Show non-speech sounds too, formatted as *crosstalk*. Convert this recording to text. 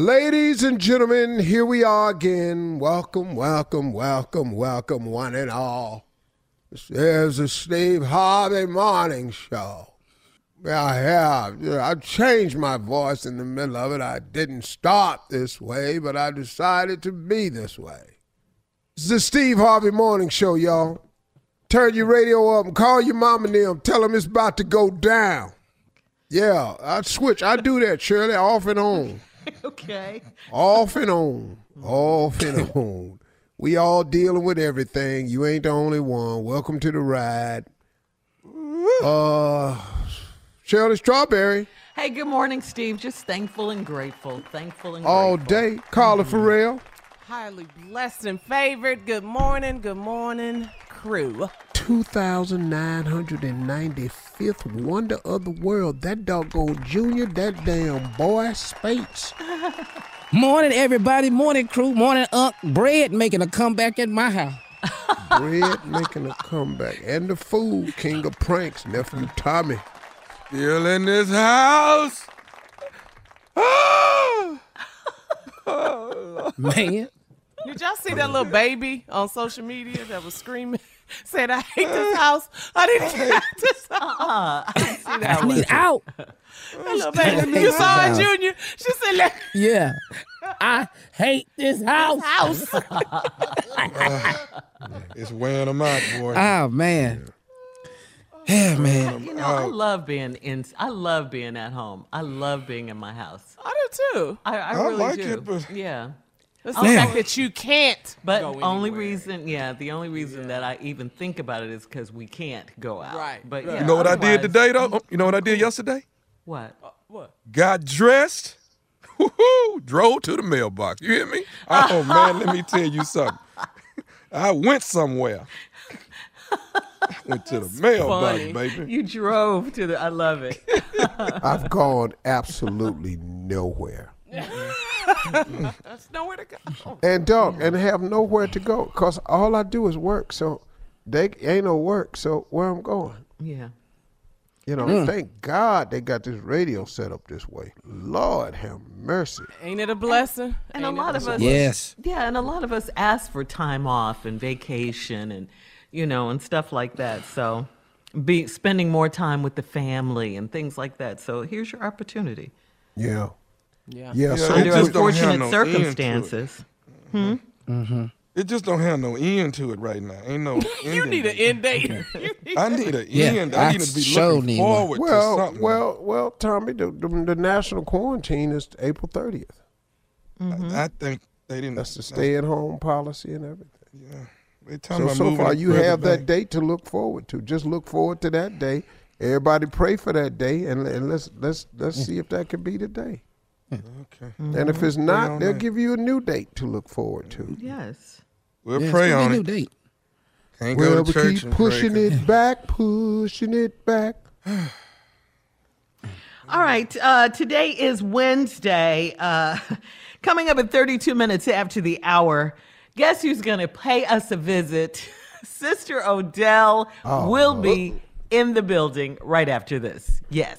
Ladies and gentlemen, here we are again. Welcome, welcome, welcome, welcome, one and all. This is the Steve Harvey Morning Show. Yeah, I have. I changed my voice in the middle of it. I didn't start this way, but I decided to be this way. It's the Steve Harvey Morning Show, y'all. Turn your radio up and call your mom and them. Tell them it's about to go down. Yeah, I switch. I do that, Shirley, off and on. *laughs* okay. Off and on. Off and on. We all dealing with everything. You ain't the only one. Welcome to the ride. Uh Shirley Strawberry. Hey, good morning, Steve. Just thankful and grateful. Thankful and All grateful. day. Carla Ferrell. Highly blessed and favored. Good morning, good morning, crew. 2,995th wonder of the world. That doggone junior, that damn boy, Spates. *laughs* Morning, everybody. Morning, crew. Morning, Unc. Bread making a comeback at my house. *laughs* Bread making a comeback. And the food, king of pranks, nephew Tommy. Still in this house. *laughs* Man. Did y'all see that little baby on social media that was screaming, *laughs* said, I hate this *laughs* house. I need to get out this house. I need out. That little baby. You saw it, Junior? She said, "Let- *laughs* Yeah. I hate this house. house. It's wearing them out, boy. Oh, man. Yeah, man. You know, I love being in. I love being at home. I love being in my house. I do too. I, I, I really like do. it, but- yeah. It's the Now- fact that you can't But go only anywhere. reason, yeah, the only reason that I even think about it is because we can't go out. Right, But right. yeah, You know what I did today, though? Oh, You know what I did yesterday? What? Uh, what? Got dressed, woo-hoo, *laughs* drove to the mailbox. You hear me? Oh, man, let me tell you something. I went somewhere. went to the mailbox, Funny. baby. You drove to the. I love it. *laughs* *laughs* I've gone absolutely nowhere. That's nowhere to go. And dog, and have nowhere to go. Cause all I do is work. So they ain't no work. So where I'm going. Yeah. You know, Mm. thank God they got this radio set up this way. Lord have mercy. Ain't it a blessing? And a Ain't it lot of us, Yes. yeah, and a lot of us ask for time off and vacation and you know and stuff like that. So, be spending more time with the family and things like that. So here's your opportunity. Yeah. Yeah. Yeah. Yeah, so Under just don't have unfortunate no end to it. circumstances. Hmm? Mm-hmm. It just don't have no end to it right now. Ain't no. *laughs* *laughs* You need an end date. I need an Yeah, end. I I need to be sure looking need one. forward to well, something. well, well, Tommy, the, the, the national quarantine is April 30th. Mm-hmm. I, I think they didn't. That's the stay-at-home policy and everything. They So so far, you further have that date to look forward to. Just look forward to that day. Everybody pray for that day, and, and let's let's let's see if that can be the day. Okay, And if it's not, they'll that. give you a new date to look forward to. Yes. we'll Yeah, it's pray on a it. new date. Can't Well, go we to church keep and pushing pray, 'cause- it back, pushing it back. *sighs* All right. Uh, today is Wednesday. Uh, *laughs* coming up at 32 minutes after the hour, guess who's going to pay us a visit? *laughs* Sister Odell will be in the building right after this. Yes.